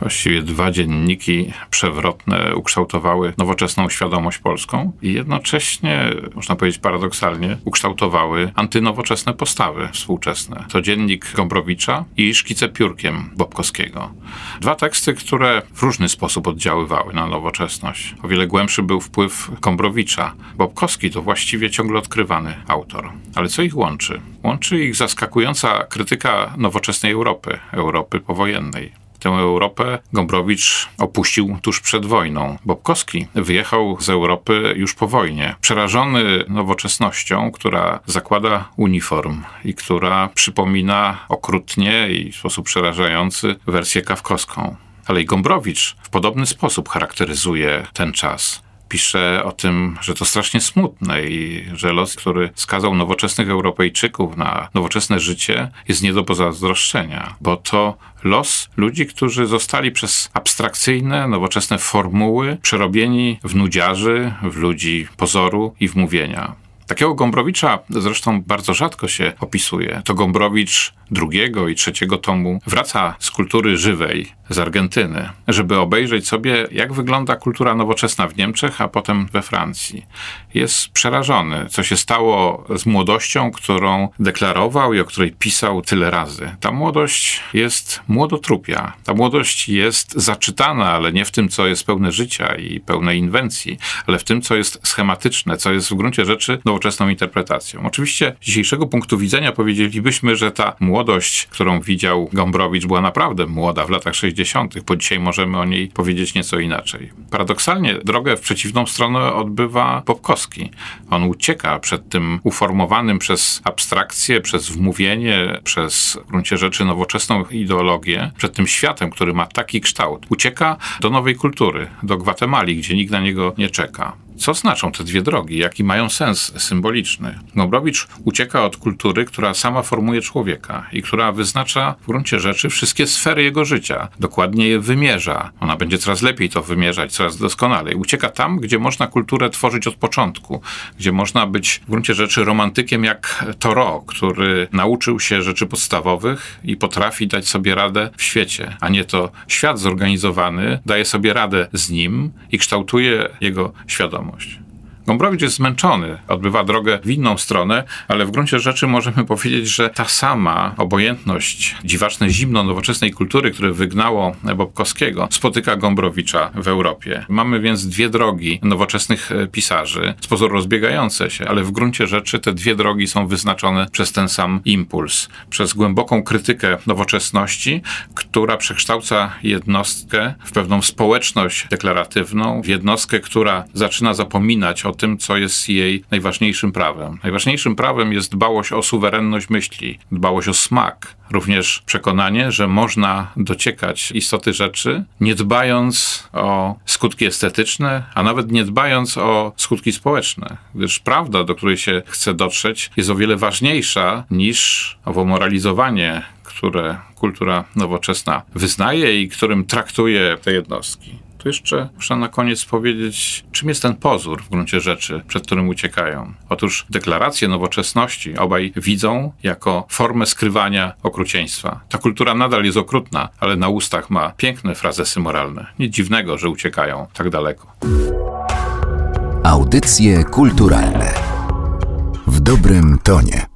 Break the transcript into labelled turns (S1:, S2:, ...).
S1: Właściwie dwa dzienniki przewrotne ukształtowały nowoczesną świadomość polską i jednocześnie, można powiedzieć paradoksalnie, ukształtowały antynowoczesne postawy współczesne. To dziennik Gombrowicza i Szkice piórkiem Bobkowskiego. Dwa teksty, które w różny sposób oddziaływały na nowoczesność. O wiele głębszy był wpływ Gombrowicza. Bobkowski to właściwie ciągle odkrywany autor. Ale co ich łączy? Łączy ich zaskakująca krytyka nowoczesnej Europy, Europy powojennej. Tę Europę Gombrowicz opuścił tuż przed wojną. Bobkowski wyjechał z Europy już po wojnie, przerażony nowoczesnością, która zakłada uniform i która przypomina okrutnie i w sposób przerażający wersję kawkowską. Ale i Gombrowicz w podobny sposób charakteryzuje ten czas pisze o tym, że to strasznie smutne i że los, który skazał nowoczesnych Europejczyków na nowoczesne życie, jest nie do pozazdroszczenia, bo to los ludzi, którzy zostali przez abstrakcyjne, nowoczesne formuły przerobieni w nudziarzy, w ludzi pozoru i wmówienia. Takiego Gombrowicza zresztą bardzo rzadko się opisuje. To Gombrowicz drugiego i trzeciego tomu wraca z kultury żywej, z Argentyny, żeby obejrzeć sobie, jak wygląda kultura nowoczesna w Niemczech, a potem we Francji. Jest przerażony, co się stało z młodością, którą deklarował i o której pisał tyle razy. Ta młodość jest młodotrupia. Ta młodość jest zaczytana, ale nie w tym, co jest pełne życia i pełne inwencji, ale w tym, co jest schematyczne, co jest w gruncie rzeczy nowoczesną interpretacją. Oczywiście z dzisiejszego punktu widzenia powiedzielibyśmy, że ta młodość, którą widział Gombrowicz, była naprawdę młoda w latach 60 60., bo dzisiaj możemy o niej powiedzieć nieco inaczej. Paradoksalnie drogę w przeciwną stronę odbywa Popkowski. On ucieka przed tym uformowanym przez abstrakcję, przez wmówienie, przez w gruncie rzeczy nowoczesną ideologię, przed tym światem, który ma taki kształt. Ucieka do nowej kultury, do Gwatemali, gdzie nikt na niego nie czeka. Co znaczą te dwie drogi? Jaki mają sens symboliczny? Gombrowicz ucieka od kultury, która sama formuje człowieka i która wyznacza w gruncie rzeczy wszystkie sfery jego życia. Dokładnie je wymierza. Ona będzie coraz lepiej to wymierzać, coraz doskonalej. Ucieka tam, gdzie można kulturę tworzyć od początku, gdzie można być w gruncie rzeczy romantykiem jak Toro, który nauczył się rzeczy podstawowych i potrafi dać sobie radę w świecie, a nie to świat zorganizowany daje sobie radę z nim i kształtuje jego świadomość świadomość. Gombrowicz jest zmęczony, odbywa drogę w inną stronę, ale w gruncie rzeczy możemy powiedzieć, że ta sama obojętność, dziwaczne zimno nowoczesnej kultury, które wygnało Bobkowskiego, spotyka Gombrowicza w Europie. Mamy więc dwie drogi nowoczesnych e, pisarzy, z pozoru rozbiegające się, ale w gruncie rzeczy te dwie drogi są wyznaczone przez ten sam impuls, przez głęboką krytykę nowoczesności, która przekształca jednostkę w pewną społeczność deklaratywną, w jednostkę, która zaczyna zapominać o tym, co jest jej najważniejszym prawem. Najważniejszym prawem jest dbałość o suwerenność myśli, dbałość o smak, również przekonanie, że można dociekać istoty rzeczy, nie dbając o skutki estetyczne, a nawet nie dbając o skutki społeczne, gdyż prawda, do której się chce dotrzeć, jest o wiele ważniejsza niż owo moralizowanie, które kultura nowoczesna wyznaje i którym traktuje te jednostki to jeszcze muszę na koniec powiedzieć, czym jest ten pozór w gruncie rzeczy, przed którym uciekają. Otóż deklarację nowoczesności obaj widzą jako formę skrywania okrucieństwa. Ta kultura nadal jest okrutna, ale na ustach ma piękne frazesy moralne. Nic dziwnego, że uciekają tak daleko.
S2: Audycje kulturalne w dobrym tonie.